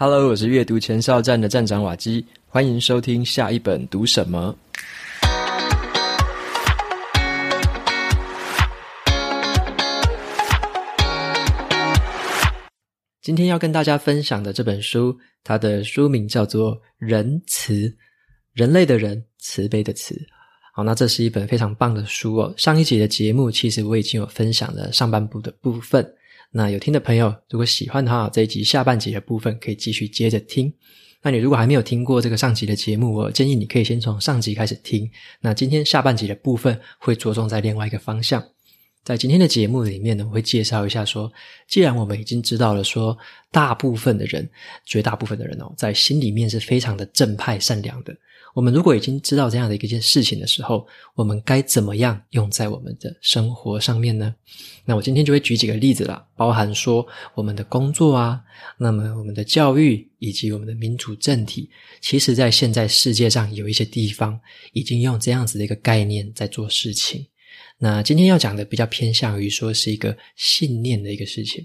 Hello，我是阅读前哨站的站长瓦基，欢迎收听下一本读什么。今天要跟大家分享的这本书，它的书名叫做《仁慈》，人类的人，慈悲的慈。好，那这是一本非常棒的书哦。上一集的节目，其实我已经有分享了上半部的部分。那有听的朋友，如果喜欢的话，这一集下半集的部分可以继续接着听。那你如果还没有听过这个上集的节目，我建议你可以先从上集开始听。那今天下半集的部分会着重在另外一个方向。在今天的节目里面呢，我会介绍一下说，既然我们已经知道了说，大部分的人，绝大部分的人哦，在心里面是非常的正派善良的。我们如果已经知道这样的一件事情的时候，我们该怎么样用在我们的生活上面呢？那我今天就会举几个例子啦，包含说我们的工作啊，那么我们的教育以及我们的民主政体，其实在现在世界上有一些地方已经用这样子的一个概念在做事情。那今天要讲的比较偏向于说是一个信念的一个事情。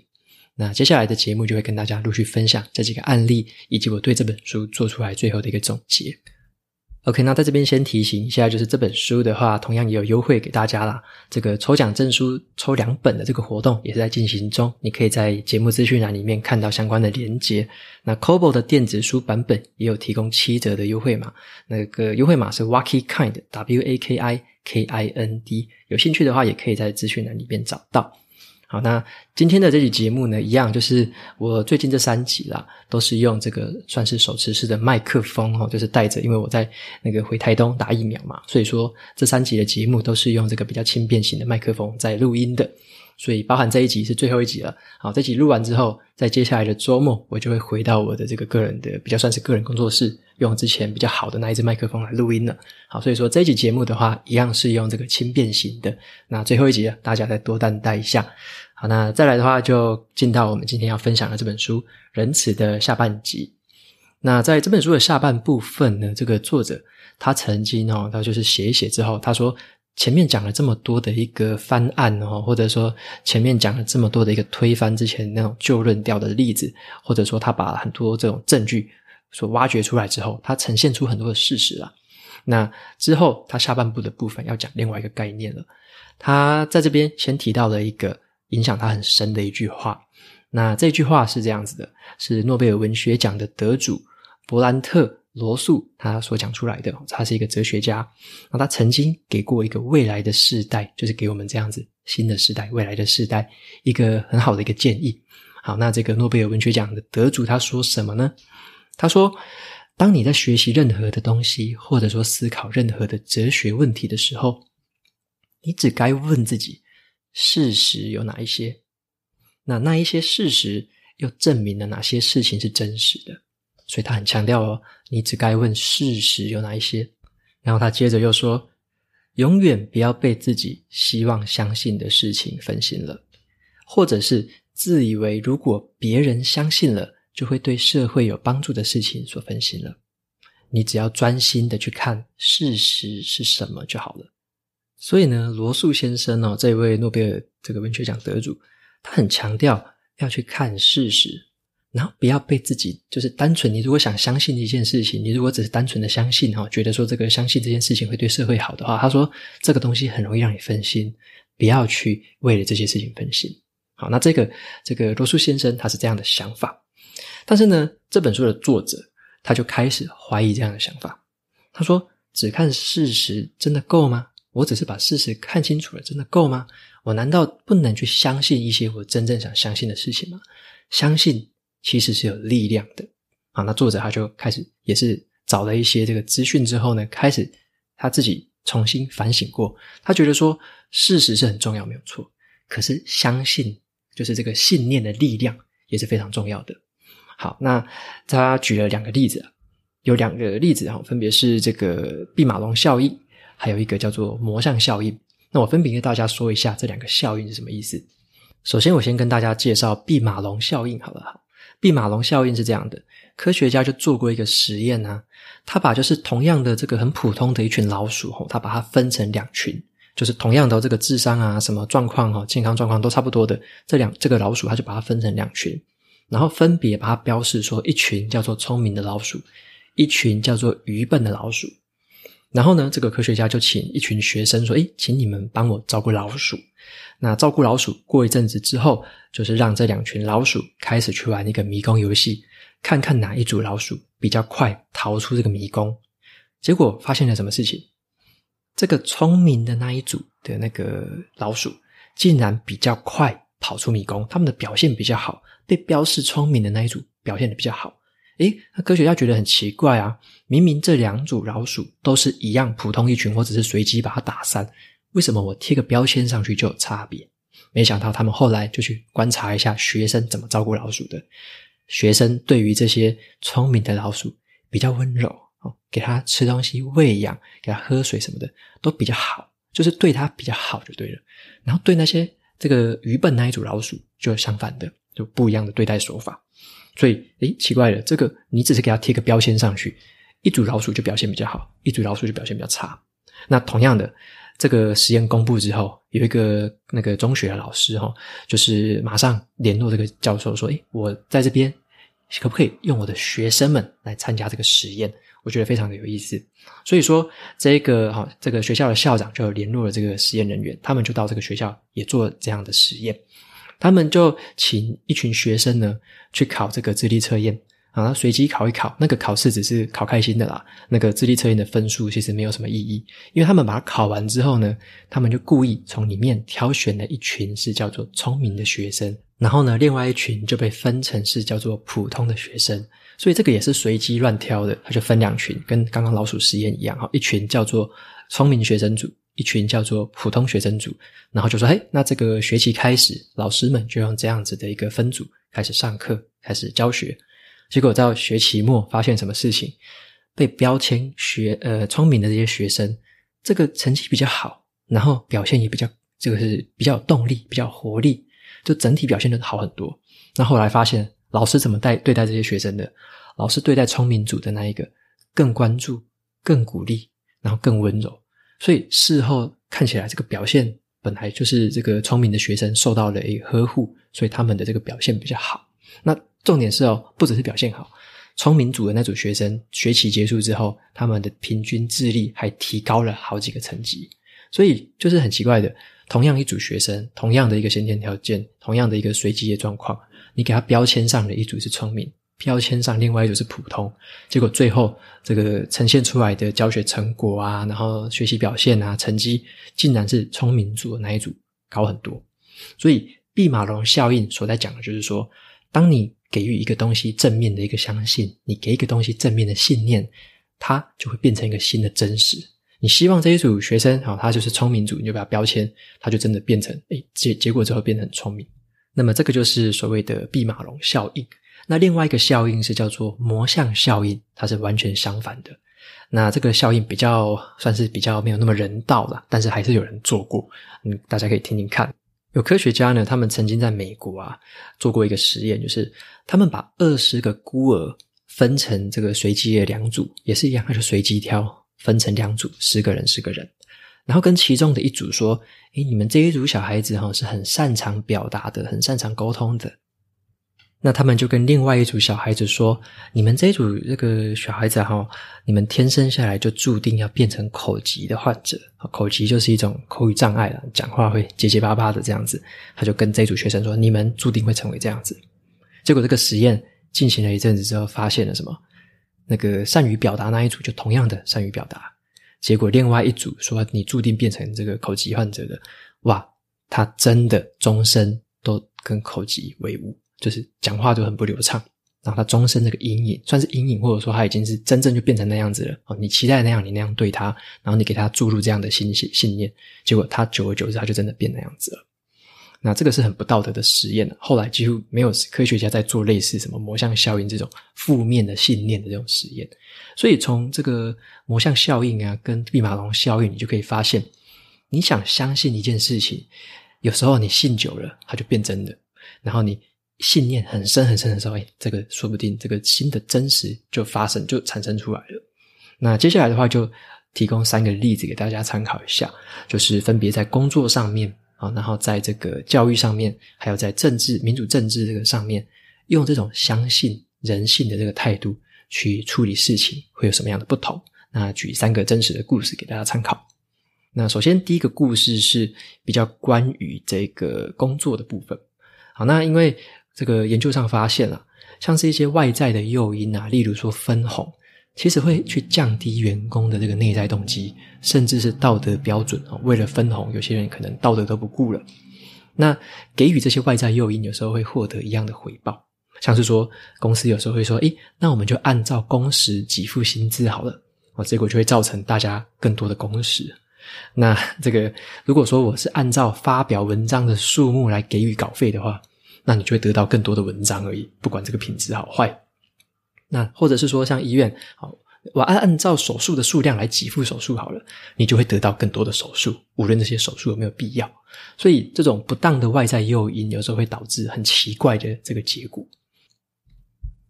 那接下来的节目就会跟大家陆续分享这几个案例，以及我对这本书做出来最后的一个总结。OK，那在这边先提醒一下，就是这本书的话，同样也有优惠给大家啦。这个抽奖证书抽两本的这个活动也是在进行中，你可以在节目资讯栏里面看到相关的连接。那 Kobo 的电子书版本也有提供七折的优惠码，那个优惠码是 Waki Kind，W A K I K I N D。有兴趣的话，也可以在资讯栏里面找到。好，那今天的这期节目呢，一样就是我最近这三集啦，都是用这个算是手持式的麦克风哦，就是带着，因为我在那个回台东打疫苗嘛，所以说这三集的节目都是用这个比较轻便型的麦克风在录音的。所以，包含这一集是最后一集了。好，这集录完之后，在接下来的周末，我就会回到我的这个个人的比较算是个人工作室，用之前比较好的那一支麦克风来录音了。好，所以说这一集节目的话，一样是用这个轻便型的。那最后一集，大家再多担待一下。好，那再来的话，就进到我们今天要分享的这本书《仁慈》的下半集。那在这本书的下半部分呢，这个作者他曾经哦，他就是写一写之后，他说。前面讲了这么多的一个翻案哦，或者说前面讲了这么多的一个推翻之前那种旧论调的例子，或者说他把很多这种证据所挖掘出来之后，他呈现出很多的事实啊。那之后他下半部的部分要讲另外一个概念了。他在这边先提到了一个影响他很深的一句话。那这句话是这样子的，是诺贝尔文学奖的得主勃兰特。罗素他所讲出来的，他是一个哲学家，那他曾经给过一个未来的世代，就是给我们这样子新的时代、未来的世代一个很好的一个建议。好，那这个诺贝尔文学奖的得主他说什么呢？他说：“当你在学习任何的东西，或者说思考任何的哲学问题的时候，你只该问自己，事实有哪一些？那那一些事实又证明了哪些事情是真实的？”所以他很强调哦，你只该问事实有哪一些。然后他接着又说，永远不要被自己希望相信的事情分心了，或者是自以为如果别人相信了，就会对社会有帮助的事情所分心了。你只要专心的去看事实是什么就好了。所以呢，罗素先生哦，这位诺贝尔这个文学奖得主，他很强调要去看事实。然后不要被自己就是单纯，你如果想相信一件事情，你如果只是单纯的相信哈，觉得说这个相信这件事情会对社会好的话，他说这个东西很容易让你分心，不要去为了这些事情分心。好，那这个这个罗素先生他是这样的想法，但是呢，这本书的作者他就开始怀疑这样的想法。他说：“只看事实真的够吗？我只是把事实看清楚了，真的够吗？我难道不能去相信一些我真正想相信的事情吗？相信。”其实是有力量的啊！那作者他就开始也是找了一些这个资讯之后呢，开始他自己重新反省过，他觉得说事实是很重要，没有错。可是相信就是这个信念的力量也是非常重要的。好，那他举了两个例子，有两个例子哈，分别是这个毕马龙效应，还有一个叫做魔像效应。那我分别跟大家说一下这两个效应是什么意思。首先，我先跟大家介绍毕马龙效应，好不好？毕马龙效应是这样的，科学家就做过一个实验啊，他把就是同样的这个很普通的一群老鼠吼，他把它分成两群，就是同样的这个智商啊、什么状况哈、健康状况都差不多的这两这个老鼠，他就把它分成两群，然后分别把它标示说，一群叫做聪明的老鼠，一群叫做愚笨的老鼠。然后呢，这个科学家就请一群学生说：“诶，请你们帮我照顾老鼠。”那照顾老鼠过一阵子之后，就是让这两群老鼠开始去玩一个迷宫游戏，看看哪一组老鼠比较快逃出这个迷宫。结果发现了什么事情？这个聪明的那一组的那个老鼠，竟然比较快跑出迷宫，他们的表现比较好，被标示聪明的那一组表现的比较好。诶，那科学家觉得很奇怪啊！明明这两组老鼠都是一样普通一群，或者是随机把它打散，为什么我贴个标签上去就有差别？没想到他们后来就去观察一下学生怎么照顾老鼠的。学生对于这些聪明的老鼠比较温柔哦，给它吃东西、喂养、给它喝水什么的都比较好，就是对它比较好就对了。然后对那些这个愚笨那一组老鼠就相反的，就不一样的对待手法。所以，诶，奇怪了，这个你只是给它贴个标签上去，一组老鼠就表现比较好，一组老鼠就表现比较差。那同样的，这个实验公布之后，有一个那个中学的老师哈，就是马上联络这个教授说：“诶，我在这边可不可以用我的学生们来参加这个实验？我觉得非常的有意思。”所以说，这个哈，这个学校的校长就联络了这个实验人员，他们就到这个学校也做这样的实验。他们就请一群学生呢去考这个智力测验啊，随机考一考，那个考试只是考开心的啦。那个智力测验的分数其实没有什么意义，因为他们把它考完之后呢，他们就故意从里面挑选了一群是叫做聪明的学生，然后呢，另外一群就被分成是叫做普通的学生。所以这个也是随机乱挑的，他就分两群，跟刚刚老鼠实验一样哈，一群叫做聪明学生组。一群叫做普通学生组，然后就说：“嘿，那这个学期开始，老师们就用这样子的一个分组开始上课，开始教学。结果到学期末，发现什么事情？被标签学呃聪明的这些学生，这个成绩比较好，然后表现也比较这个是比较有动力，比较活力，就整体表现都好很多。那后来发现，老师怎么带对待这些学生的？老师对待聪明组的那一个更关注、更鼓励，然后更温柔。”所以事后看起来，这个表现本来就是这个聪明的学生受到了一个呵护，所以他们的这个表现比较好。那重点是哦，不只是表现好，聪明组的那组学生学期结束之后，他们的平均智力还提高了好几个层级。所以就是很奇怪的，同样一组学生，同样的一个先天条件，同样的一个随机的状况，你给他标签上的一组是聪明。标签上，另外一组是普通，结果最后这个呈现出来的教学成果啊，然后学习表现啊，成绩竟然是聪明组的那一组高很多。所以毕马龙效应所在讲的就是说，当你给予一个东西正面的一个相信，你给一个东西正面的信念，它就会变成一个新的真实。你希望这一组学生好，他就是聪明组，你就把他标签，他就真的变成诶结结果之后变成很聪明。那么这个就是所谓的毕马龙效应。那另外一个效应是叫做魔像效应，它是完全相反的。那这个效应比较算是比较没有那么人道了，但是还是有人做过，嗯，大家可以听听看。有科学家呢，他们曾经在美国啊做过一个实验，就是他们把二十个孤儿分成这个随机的两组，也是一样，他就随机挑，分成两组，十个人，十个人，然后跟其中的一组说：“诶，你们这一组小孩子哈是很擅长表达的，很擅长沟通的。”那他们就跟另外一组小孩子说：“你们这一组这个小孩子哈，你们天生下来就注定要变成口疾的患者。口疾就是一种口语障碍了，讲话会结结巴巴的这样子。”他就跟这组学生说：“你们注定会成为这样子。”结果这个实验进行了一阵子之后，发现了什么？那个善于表达那一组就同样的善于表达，结果另外一组说：“你注定变成这个口疾患者的。”哇，他真的终身都跟口疾为伍。就是讲话就很不流畅，然后他终身那个阴影，算是阴影，或者说他已经是真正就变成那样子了。哦，你期待那样，你那样对他，然后你给他注入这样的信信信念，结果他久而久之他就真的变那样子了。那这个是很不道德的实验了。后来几乎没有科学家在做类似什么魔像效应这种负面的信念的这种实验。所以从这个魔像效应啊，跟毕马龙效应，你就可以发现，你想相信一件事情，有时候你信久了，它就变真的，然后你。信念很深很深的时候，哎，这个说不定这个新的真实就发生就产生出来了。那接下来的话，就提供三个例子给大家参考一下，就是分别在工作上面啊，然后在这个教育上面，还有在政治民主政治这个上面，用这种相信人性的这个态度去处理事情，会有什么样的不同？那举三个真实的故事给大家参考。那首先第一个故事是比较关于这个工作的部分。好，那因为这个研究上发现了，像是一些外在的诱因啊，例如说分红，其实会去降低员工的这个内在动机，甚至是道德标准啊。为了分红，有些人可能道德都不顾了。那给予这些外在诱因，有时候会获得一样的回报，像是说公司有时候会说：“诶，那我们就按照工时给付薪资好了。”哦，结果就会造成大家更多的工时。那这个如果说我是按照发表文章的数目来给予稿费的话，那你就会得到更多的文章而已，不管这个品质好坏。那或者是说像医院，好，我按按照手术的数量来给付手术好了，你就会得到更多的手术，无论这些手术有没有必要。所以这种不当的外在诱因，有时候会导致很奇怪的这个结果。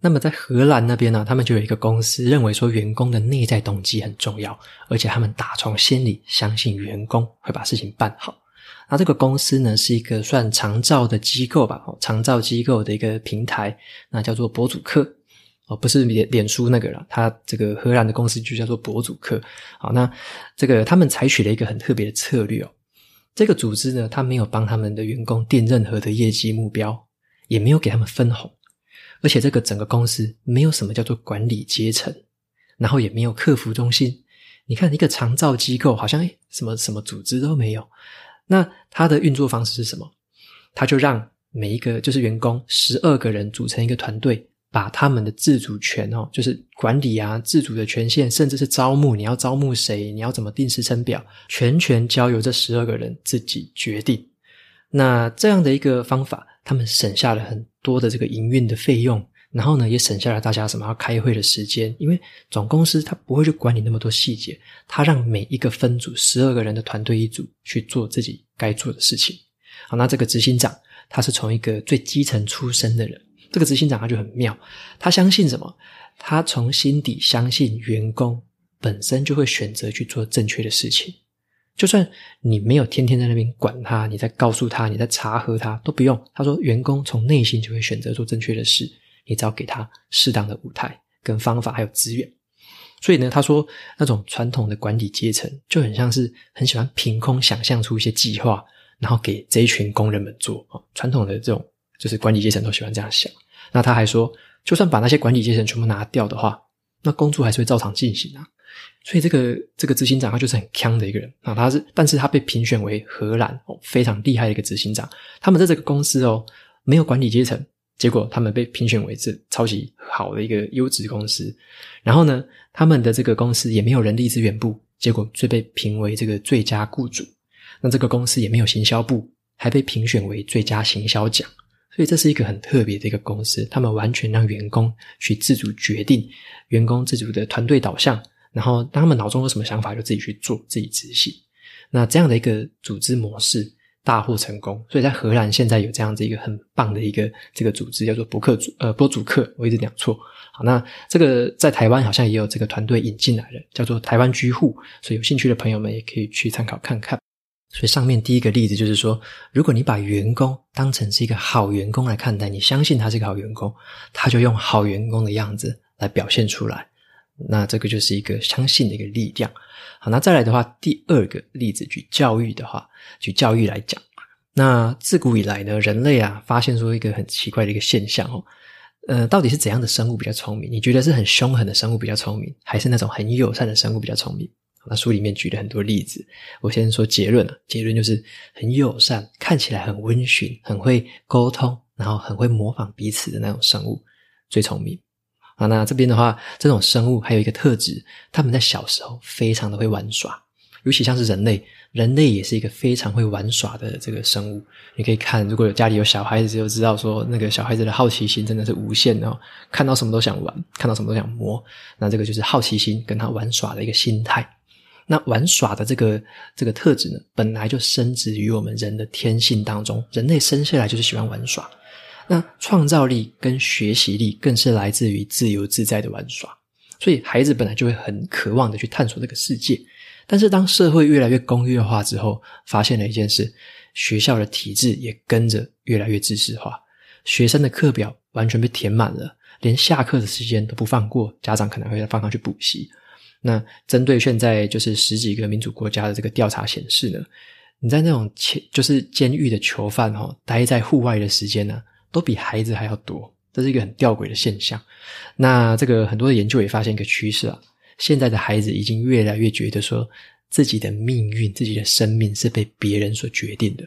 那么在荷兰那边呢，他们就有一个公司认为说，员工的内在动机很重要，而且他们打从心里相信员工会把事情办好。那这个公司呢，是一个算长照的机构吧，长照机构的一个平台，那叫做博主客哦，不是脸脸书那个了，它这个荷兰的公司就叫做博主客。好，那这个他们采取了一个很特别的策略哦，这个组织呢，他没有帮他们的员工定任何的业绩目标，也没有给他们分红。而且这个整个公司没有什么叫做管理阶层，然后也没有客服中心。你看一个长照机构，好像什么什么组织都没有。那它的运作方式是什么？他就让每一个就是员工十二个人组成一个团队，把他们的自主权哦，就是管理啊、自主的权限，甚至是招募，你要招募谁，你要怎么定时程表，全权交由这十二个人自己决定。那这样的一个方法，他们省下了很多的这个营运的费用，然后呢，也省下了大家什么要开会的时间。因为总公司他不会去管你那么多细节，他让每一个分组十二个人的团队一组去做自己该做的事情。好，那这个执行长他是从一个最基层出身的人，这个执行长他就很妙，他相信什么？他从心底相信员工本身就会选择去做正确的事情。就算你没有天天在那边管他，你在告诉他，你在查核他，都不用。他说，员工从内心就会选择做正确的事，你只要给他适当的舞台、跟方法还有资源。所以呢，他说那种传统的管理阶层就很像是很喜欢凭空想象出一些计划，然后给这一群工人们做啊。传统的这种就是管理阶层都喜欢这样想。那他还说，就算把那些管理阶层全部拿掉的话，那工作还是会照常进行啊。所以这个这个执行长他就是很强的一个人啊，他是，但是他被评选为荷兰哦非常厉害的一个执行长。他们在这个公司哦没有管理阶层，结果他们被评选为这超级好的一个优质公司。然后呢，他们的这个公司也没有人力资源部，结果却被评为这个最佳雇主。那这个公司也没有行销部，还被评选为最佳行销奖。所以这是一个很特别的一个公司，他们完全让员工去自主决定，员工自主的团队导向。然后，当他们脑中有什么想法，就自己去做，自己执行。那这样的一个组织模式大获成功，所以在荷兰现在有这样子一个很棒的一个这个组织，叫做博客组呃博主客，我一直讲错。好，那这个在台湾好像也有这个团队引进来了，叫做台湾居户。所以有兴趣的朋友们也可以去参考看看。所以上面第一个例子就是说，如果你把员工当成是一个好员工来看待，你相信他是一个好员工，他就用好员工的样子来表现出来。那这个就是一个相信的一个力量。好，那再来的话，第二个例子，举教育的话，举教育来讲，那自古以来呢，人类啊，发现说一个很奇怪的一个现象哦，呃，到底是怎样的生物比较聪明？你觉得是很凶狠的生物比较聪明，还是那种很友善的生物比较聪明？那书里面举了很多例子，我先说结论啊，结论就是很友善，看起来很温驯，很会沟通，然后很会模仿彼此的那种生物最聪明。啊，那这边的话，这种生物还有一个特质，他们在小时候非常的会玩耍，尤其像是人类，人类也是一个非常会玩耍的这个生物。你可以看，如果有家里有小孩子，就知道说那个小孩子的好奇心真的是无限的哦，看到什么都想玩，看到什么都想摸。那这个就是好奇心跟他玩耍的一个心态。那玩耍的这个这个特质呢，本来就深植于我们人的天性当中，人类生下来就是喜欢玩耍。那创造力跟学习力更是来自于自由自在的玩耍，所以孩子本来就会很渴望的去探索这个世界。但是当社会越来越工业化之后，发现了一件事：学校的体制也跟着越来越知识化，学生的课表完全被填满了，连下课的时间都不放过，家长可能会放他去补习。那针对现在就是十几个民主国家的这个调查显示呢，你在那种就是监狱的囚犯哦，待在户外的时间呢，都比孩子还要多，这是一个很吊诡的现象。那这个很多的研究也发现一个趋势啊，现在的孩子已经越来越觉得说自己的命运、自己的生命是被别人所决定的，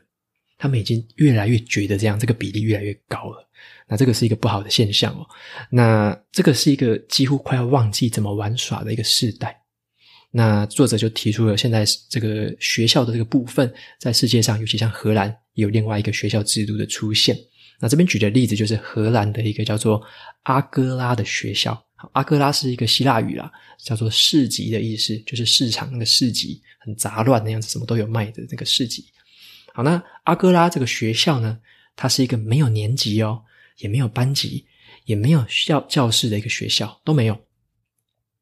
他们已经越来越觉得这样，这个比例越来越高了。那这个是一个不好的现象哦。那这个是一个几乎快要忘记怎么玩耍的一个世代。那作者就提出了，现在这个学校的这个部分，在世界上，尤其像荷兰，有另外一个学校制度的出现。那这边举的例子就是荷兰的一个叫做阿哥拉的学校。阿哥拉是一个希腊语啦，叫做市集的意思，就是市场那个市集，很杂乱那样子，什么都有卖的那个市集。好，那阿哥拉这个学校呢，它是一个没有年级哦。也没有班级，也没有教教室的一个学校都没有。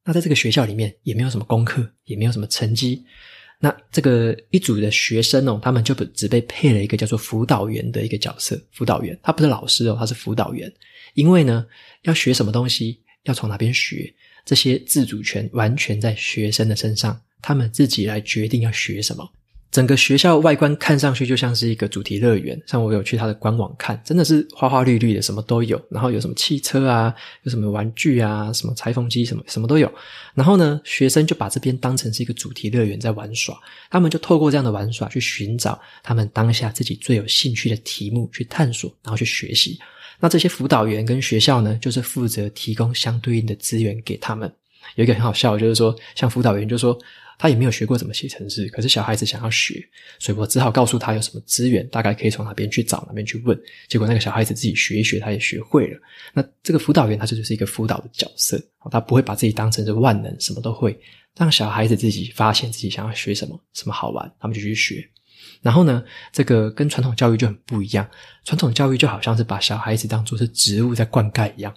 那在这个学校里面，也没有什么功课，也没有什么成绩。那这个一组的学生哦，他们就只被配了一个叫做辅导员的一个角色。辅导员他不是老师哦，他是辅导员。因为呢，要学什么东西，要从哪边学，这些自主权完全在学生的身上，他们自己来决定要学什么。整个学校外观看上去就像是一个主题乐园，像我有去它的官网看，真的是花花绿绿的，什么都有。然后有什么汽车啊，有什么玩具啊，什么裁缝机，什么什么都有。然后呢，学生就把这边当成是一个主题乐园在玩耍，他们就透过这样的玩耍去寻找他们当下自己最有兴趣的题目去探索，然后去学习。那这些辅导员跟学校呢，就是负责提供相对应的资源给他们。有一个很好笑，就是说，像辅导员就说。他也没有学过怎么写程式，可是小孩子想要学，所以我只好告诉他有什么资源，大概可以从哪边去找，哪边去问。结果那个小孩子自己学一学，他也学会了。那这个辅导员他就是一个辅导的角色，他不会把自己当成是万能，什么都会，让小孩子自己发现自己想要学什么，什么好玩，他们就去学。然后呢，这个跟传统教育就很不一样，传统教育就好像是把小孩子当作是植物在灌溉一样，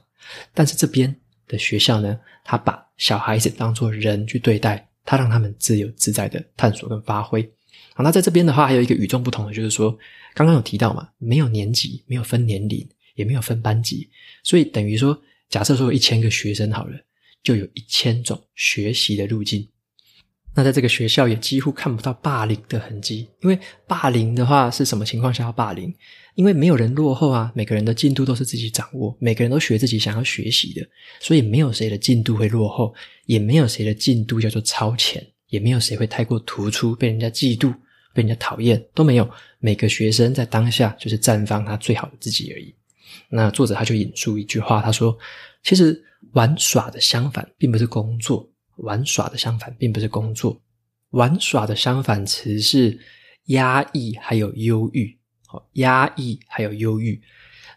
但是这边的学校呢，他把小孩子当作人去对待。他让他们自由自在的探索跟发挥。好，那在这边的话，还有一个与众不同的，就是说，刚刚有提到嘛，没有年级，没有分年龄，也没有分班级，所以等于说，假设说有一千个学生好了，就有一千种学习的路径。那在这个学校也几乎看不到霸凌的痕迹，因为霸凌的话是什么情况下要霸凌？因为没有人落后啊，每个人的进度都是自己掌握，每个人都学自己想要学习的，所以没有谁的进度会落后，也没有谁的进度叫做超前，也没有谁会太过突出，被人家嫉妒、被人家讨厌，都没有。每个学生在当下就是绽放他最好的自己而已。那作者他就引述一句话，他说：“其实玩耍的相反并不是工作。”玩耍的相反并不是工作，玩耍的相反词是压抑还有忧郁。压抑还有忧郁，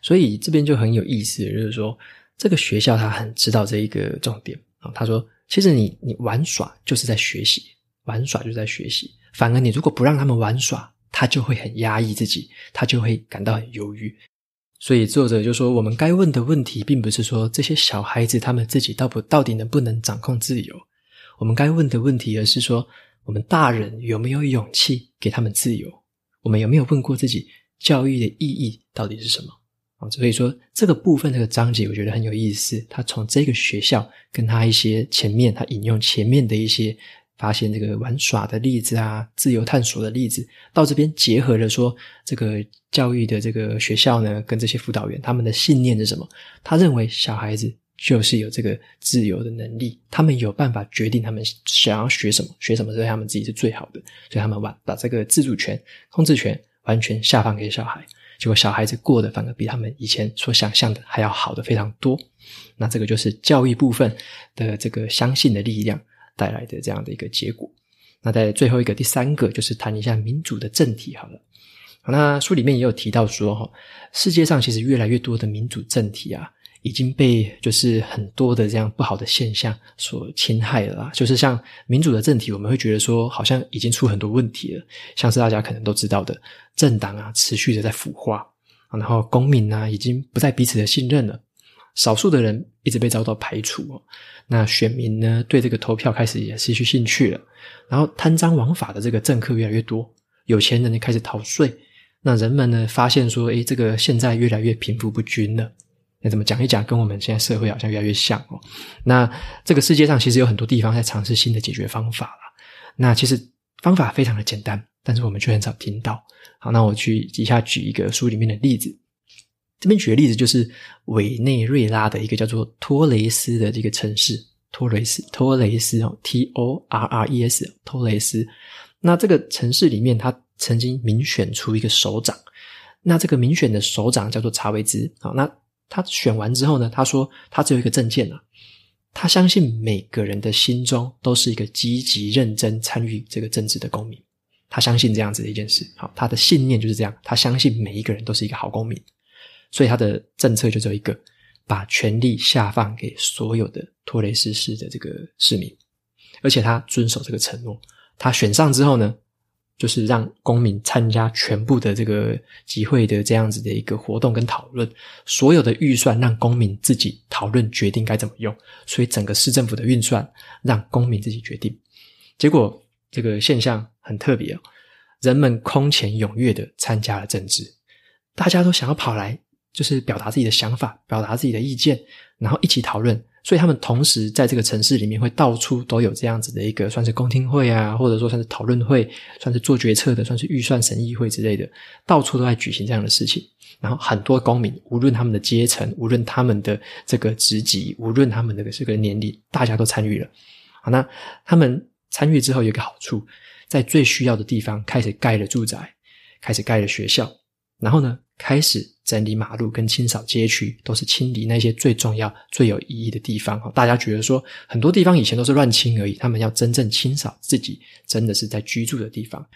所以这边就很有意思，就是说这个学校他很知道这一个重点啊。他说，其实你你玩耍就是在学习，玩耍就是在学习。反而你如果不让他们玩耍，他就会很压抑自己，他就会感到很忧郁。所以作者就说，我们该问的问题，并不是说这些小孩子他们自己到不到底能不能掌控自由。我们该问的问题，而是说，我们大人有没有勇气给他们自由？我们有没有问过自己，教育的意义到底是什么？啊，所以说这个部分这个章节，我觉得很有意思。他从这个学校跟他一些前面，他引用前面的一些发现这个玩耍的例子啊，自由探索的例子，到这边结合了说，这个教育的这个学校呢，跟这些辅导员他们的信念是什么？他认为小孩子。就是有这个自由的能力，他们有办法决定他们想要学什么，学什么对他们自己是最好的，所以他们把把这个自主权、控制权完全下放给小孩，结果小孩子过得反而比他们以前所想象的还要好的非常多。那这个就是教育部分的这个相信的力量带来的这样的一个结果。那在最后一个第三个就是谈一下民主的政体好了。那书里面也有提到说哈，世界上其实越来越多的民主政体啊。已经被就是很多的这样不好的现象所侵害了，就是像民主的政体，我们会觉得说好像已经出很多问题了，像是大家可能都知道的政党啊，持续的在腐化，然后公民啊已经不再彼此的信任了，少数的人一直被遭到排除，那选民呢对这个投票开始也失去兴趣了，然后贪赃枉法的这个政客越来越多，有钱人就开始逃税，那人们呢发现说，诶，这个现在越来越贫富不均了。那怎么讲一讲，跟我们现在社会好像越来越像哦。那这个世界上其实有很多地方在尝试新的解决方法啦。那其实方法非常的简单，但是我们却很少听到。好，那我去以下举一个书里面的例子。这边举的例子就是委内瑞拉的一个叫做托雷斯的这个城市。托雷斯，托雷斯哦，T O R R E S，托雷斯。那这个城市里面，他曾经民选出一个首长。那这个民选的首长叫做查韦兹。好，那他选完之后呢，他说他只有一个政见啊，他相信每个人的心中都是一个积极认真参与这个政治的公民。他相信这样子的一件事。好，他的信念就是这样，他相信每一个人都是一个好公民。所以他的政策就只有一个。把权力下放给所有的托雷斯市的这个市民，而且他遵守这个承诺。他选上之后呢，就是让公民参加全部的这个集会的这样子的一个活动跟讨论，所有的预算让公民自己讨论决定该怎么用。所以整个市政府的运算让公民自己决定。结果这个现象很特别哦，人们空前踊跃的参加了政治，大家都想要跑来。就是表达自己的想法，表达自己的意见，然后一起讨论。所以他们同时在这个城市里面会到处都有这样子的一个算是公听会啊，或者说算是讨论会，算是做决策的，算是预算审议会之类的，到处都在举行这样的事情。然后很多公民，无论他们的阶层，无论他们的这个职级，无论他们的这个年龄，大家都参与了。好，那他们参与之后有一个好处，在最需要的地方开始盖了住宅，开始盖了学校，然后呢，开始整理马路跟清扫街区，都是清理那些最重要、最有意义的地方。大家觉得说，很多地方以前都是乱清而已，他们要真正清扫自己，真的是在居住的地方。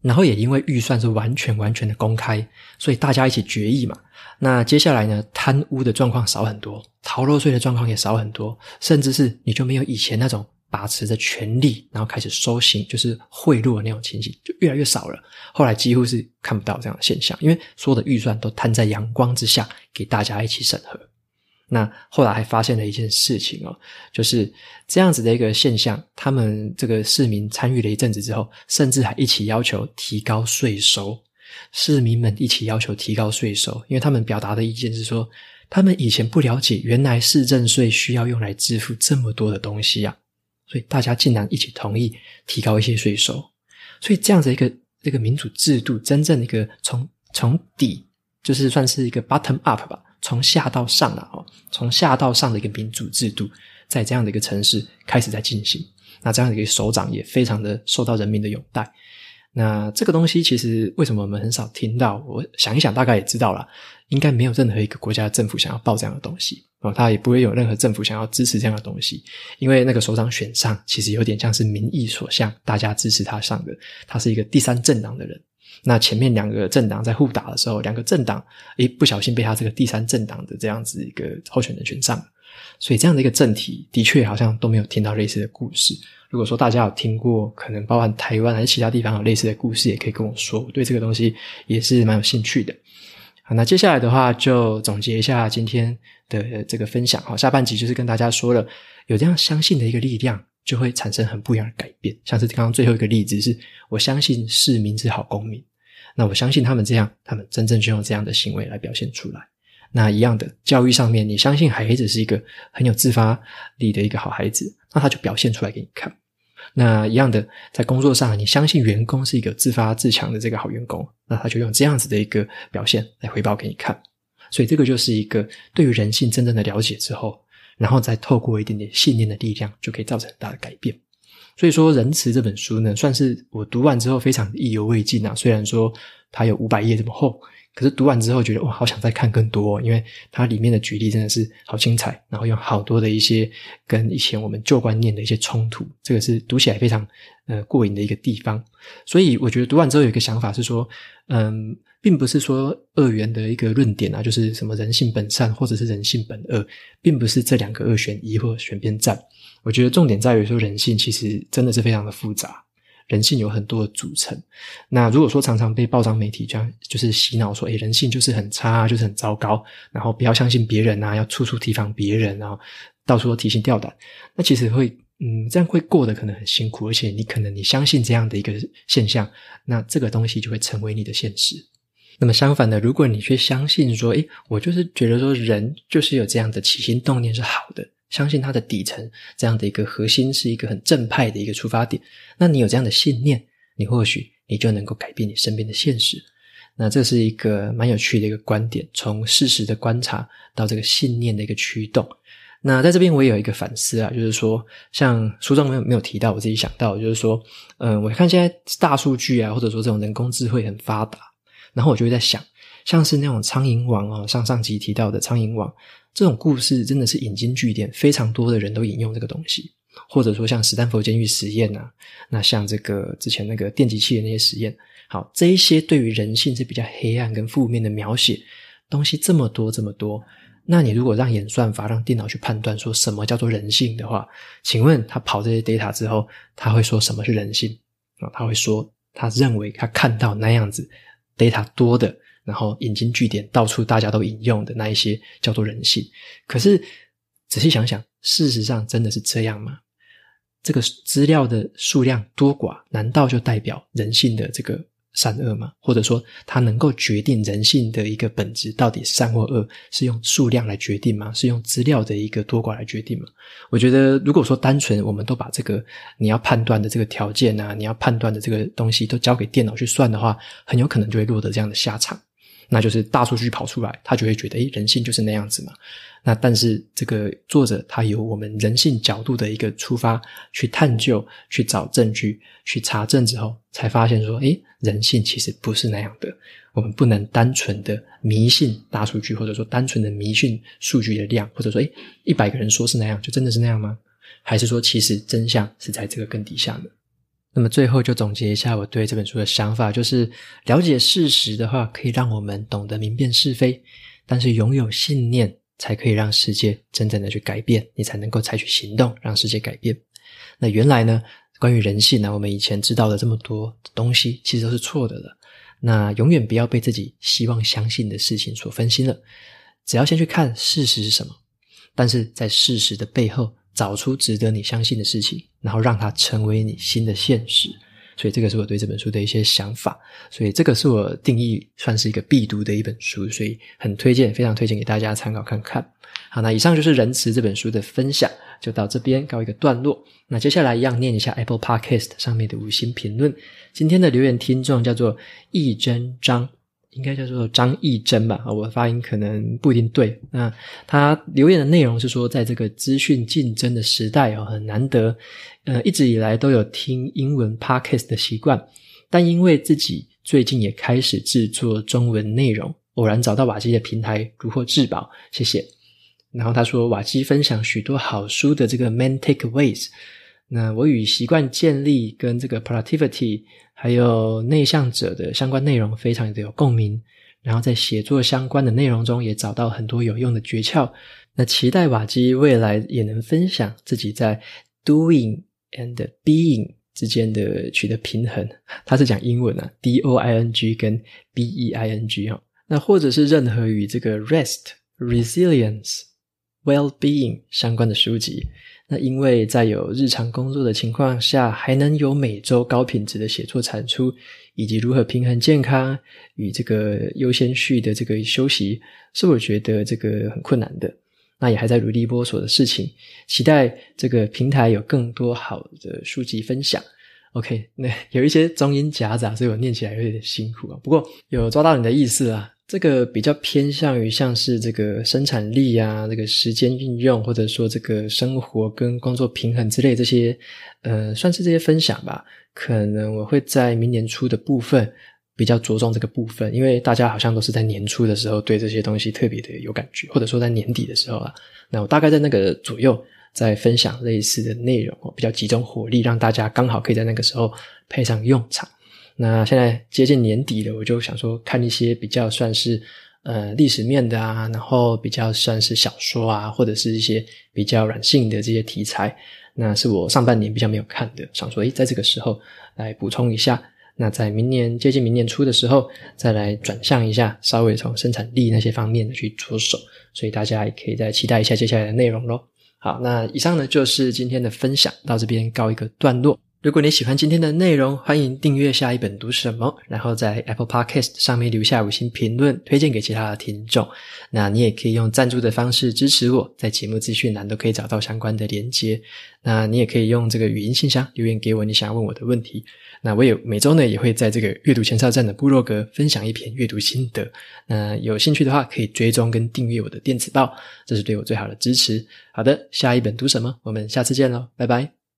然后也因为预算是完全完全的公开，所以大家一起决议嘛。那接下来呢，贪污的状况少很多，逃漏税的状况也少很多，甚至是你就没有以前那种。把持着权力，然后开始收行，就是贿赂的那种情形，就越来越少了。后来几乎是看不到这样的现象，因为所有的预算都摊在阳光之下，给大家一起审核。那后来还发现了一件事情哦，就是这样子的一个现象，他们这个市民参与了一阵子之后，甚至还一起要求提高税收。市民们一起要求提高税收，因为他们表达的意见是说，他们以前不了解，原来市政税需要用来支付这么多的东西呀、啊。所以大家竟然一起同意提高一些税收，所以这样子一个这个民主制度，真正的一个从从底就是算是一个 bottom up 吧，从下到上了哦，从下到上的一个民主制度，在这样的一个城市开始在进行。那这样的一个首长也非常的受到人民的拥戴。那这个东西其实为什么我们很少听到？我想一想，大概也知道了，应该没有任何一个国家的政府想要报这样的东西。哦，他也不会有任何政府想要支持这样的东西，因为那个首长选上，其实有点像是民意所向，大家支持他上的，他是一个第三政党的人。那前面两个政党在互打的时候，两个政党诶不小心被他这个第三政党的这样子一个候选人选上，所以这样的一个政体的确好像都没有听到类似的故事。如果说大家有听过，可能包含台湾还是其他地方有类似的故事，也可以跟我说，我对这个东西也是蛮有兴趣的。好，那接下来的话就总结一下今天的这个分享。好，下半集就是跟大家说了，有这样相信的一个力量，就会产生很不一样的改变。像是刚刚最后一个例子是，我相信市民是好公民，那我相信他们这样，他们真正就用这样的行为来表现出来。那一样的教育上面，你相信孩子是一个很有自发力的一个好孩子，那他就表现出来给你看。那一样的，在工作上，你相信员工是一个自发自强的这个好员工，那他就用这样子的一个表现来回报给你看。所以这个就是一个对于人性真正的了解之后，然后再透过一点点信念的力量，就可以造成很大的改变。所以说，《仁慈》这本书呢，算是我读完之后非常意犹未尽啊。虽然说它有五百页这么厚。可是读完之后觉得哇，好想再看更多哦，因为它里面的举例真的是好精彩，然后有好多的一些跟以前我们旧观念的一些冲突，这个是读起来非常呃过瘾的一个地方。所以我觉得读完之后有一个想法是说，嗯，并不是说二元的一个论点啊，就是什么人性本善或者是人性本恶，并不是这两个二选一或选边站。我觉得重点在于说人性其实真的是非常的复杂。人性有很多的组成，那如果说常常被报章媒体这样就是洗脑说，诶，人性就是很差，就是很糟糕，然后不要相信别人啊，要处处提防别人，然后到处都提心吊胆，那其实会，嗯，这样会过得可能很辛苦，而且你可能你相信这样的一个现象，那这个东西就会成为你的现实。那么相反的，如果你却相信说，诶，我就是觉得说人就是有这样的起心动念是好的，相信它的底层这样的一个核心是一个很正派的一个出发点，那你有这样的信念，你或许你就能够改变你身边的现实。那这是一个蛮有趣的一个观点，从事实的观察到这个信念的一个驱动。那在这边我也有一个反思啊，就是说，像书中没有没有提到，我自己想到，就是说，嗯，我看现在大数据啊，或者说这种人工智慧很发达。然后我就会在想，像是那种苍蝇网哦，上上集提到的苍蝇网这种故事，真的是引经据典，非常多的人都引用这个东西。或者说像史丹佛监狱实验啊，那像这个之前那个电击器的那些实验，好，这一些对于人性是比较黑暗跟负面的描写东西这么多这么多，那你如果让演算法让电脑去判断说什么叫做人性的话，请问他跑这些 data 之后，他会说什么是人性啊？他会说他认为他看到那样子。data 多的，然后引经据典，到处大家都引用的那一些叫做人性。可是仔细想想，事实上真的是这样吗？这个资料的数量多寡，难道就代表人性的这个善恶吗？或者说，它能够决定人性的一个本质到底善或恶，是用数量来决定吗？是用资料的一个多寡来决定吗？我觉得，如果说单纯我们都把这个你要判断的这个条件啊，你要判断的这个东西都交给电脑去算的话，很有可能就会落得这样的下场。那就是大数据跑出来，他就会觉得，诶，人性就是那样子嘛。那但是这个作者他由我们人性角度的一个出发去探究、去找证据、去查证之后，才发现说，诶，人性其实不是那样的。我们不能单纯的迷信大数据，或者说单纯的迷信数据的量，或者说，诶，一百个人说是那样，就真的是那样吗？还是说，其实真相是在这个更底下呢？那么最后就总结一下我对这本书的想法，就是了解事实的话，可以让我们懂得明辨是非，但是拥有信念才可以让世界真正的去改变，你才能够采取行动让世界改变。那原来呢，关于人性呢，我们以前知道的这么多东西，其实都是错的了。那永远不要被自己希望相信的事情所分心了，只要先去看事实是什么，但是在事实的背后，找出值得你相信的事情，然后让它成为你新的现实。所以这个是我对这本书的一些想法。所以这个是我定义算是一个必读的一本书，所以很推荐，非常推荐给大家参考看看。好，那以上就是《仁慈》这本书的分享，就到这边告一个段落。那接下来一样念一下 Apple Podcast 上面的五星评论。今天的留言听众叫做易真章。应该叫做张义珍吧，我的发音可能不一定对。那他留言的内容是说，在这个资讯竞争的时代哦，很难得，呃，一直以来都有听英文 podcast 的习惯，但因为自己最近也开始制作中文内容，偶然找到瓦基的平台，如获至宝，谢谢。然后他说，瓦基分享许多好书的这个 main takeaways，那我与习惯建立跟这个 productivity。还有内向者的相关内容非常的有共鸣，然后在写作相关的内容中也找到很多有用的诀窍。那期待瓦基未来也能分享自己在 doing and being 之间的取得平衡。他是讲英文啊，D O I N G 跟 B E I N G 哈。那或者是任何与这个 rest、resilience、well-being 相关的书籍。那因为在有日常工作的情况下，还能有每周高品质的写作产出，以及如何平衡健康与这个优先序的这个休息，是我觉得这个很困难的。那也还在努力摸索的事情，期待这个平台有更多好的书籍分享。OK，那 有一些中英夹杂，所以我念起来有点辛苦啊。不过有抓到你的意思啊。这个比较偏向于像是这个生产力啊，这个时间运用，或者说这个生活跟工作平衡之类这些，呃，算是这些分享吧。可能我会在明年初的部分比较着重这个部分，因为大家好像都是在年初的时候对这些东西特别的有感觉，或者说在年底的时候啊，那我大概在那个左右在分享类似的内容，比较集中火力，让大家刚好可以在那个时候派上用场。那现在接近年底了，我就想说看一些比较算是呃历史面的啊，然后比较算是小说啊，或者是一些比较软性的这些题材，那是我上半年比较没有看的，想说诶，在这个时候来补充一下。那在明年接近明年初的时候，再来转向一下，稍微从生产力那些方面的去着手，所以大家也可以再期待一下接下来的内容咯。好，那以上呢就是今天的分享，到这边告一个段落。如果你喜欢今天的内容，欢迎订阅下一本读什么，然后在 Apple Podcast 上面留下五星评论，推荐给其他的听众。那你也可以用赞助的方式支持我，在节目资讯栏都可以找到相关的连接。那你也可以用这个语音信箱留言给我，你想要问我的问题。那我也每周呢也会在这个阅读前哨站的部落格分享一篇阅读心得。那有兴趣的话，可以追踪跟订阅我的电子报，这是对我最好的支持。好的，下一本读什么？我们下次见喽，拜拜。